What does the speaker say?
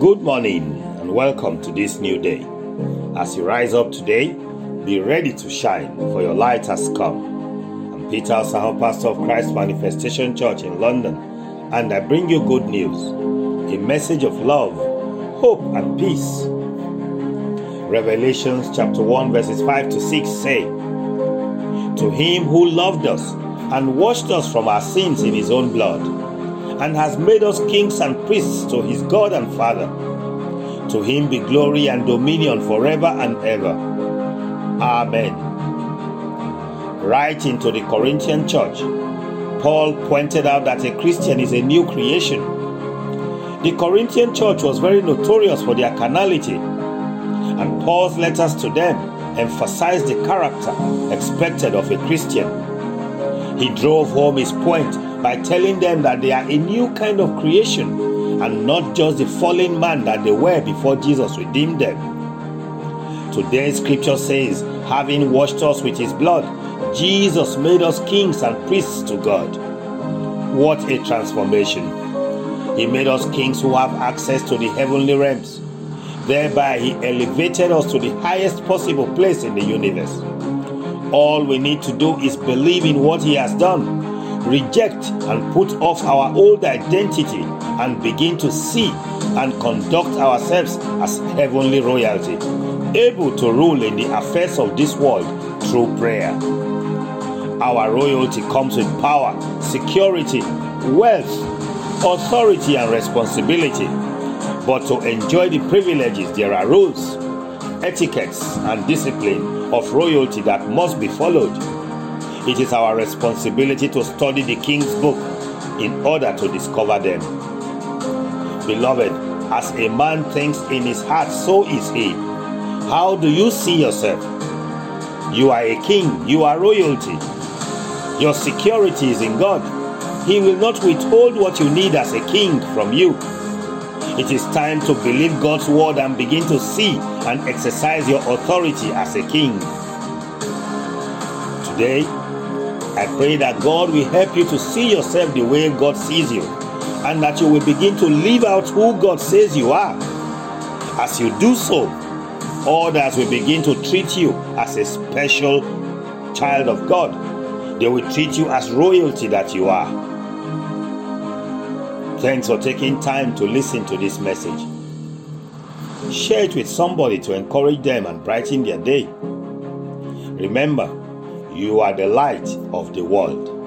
Good morning and welcome to this new day. As you rise up today, be ready to shine, for your light has come. I'm Peter Saho, pastor of Christ Manifestation Church in London, and I bring you good news a message of love, hope, and peace. Revelations chapter 1, verses 5 to 6 say, To him who loved us and washed us from our sins in his own blood, and has made us kings and priests to his God and Father. To him be glory and dominion forever and ever. Amen. Writing to the Corinthian church, Paul pointed out that a Christian is a new creation. The Corinthian church was very notorious for their carnality, and Paul's letters to them emphasized the character expected of a Christian. He drove home his point by telling them that they are a new kind of creation and not just the fallen man that they were before Jesus redeemed them. Today's scripture says, having washed us with his blood, Jesus made us kings and priests to God. What a transformation! He made us kings who have access to the heavenly realms. Thereby, he elevated us to the highest possible place in the universe. All we need to do is believe in what he has done reject and put off our old identity and begin to see and conduct ourselves as heavenly royalty, able to rule in the affairs of this world through prayer. Our royalty comes with power, security, wealth, authority, and responsibility. But to enjoy the privileges, there are rules, etiquettes, and discipline of royalty that must be followed. It is our responsibility to study the King's book in order to discover them. Beloved, as a man thinks in his heart, so is he. How do you see yourself? You are a king, you are royalty. Your security is in God. He will not withhold what you need as a king from you. It is time to believe God's word and begin to see and exercise your authority as a king. Today, I pray that God will help you to see yourself the way God sees you and that you will begin to live out who God says you are. As you do so, others will begin to treat you as a special child of God. They will treat you as royalty that you are. Thanks for taking time to listen to this message. Share it with somebody to encourage them and brighten their day. Remember, you are the light of the world.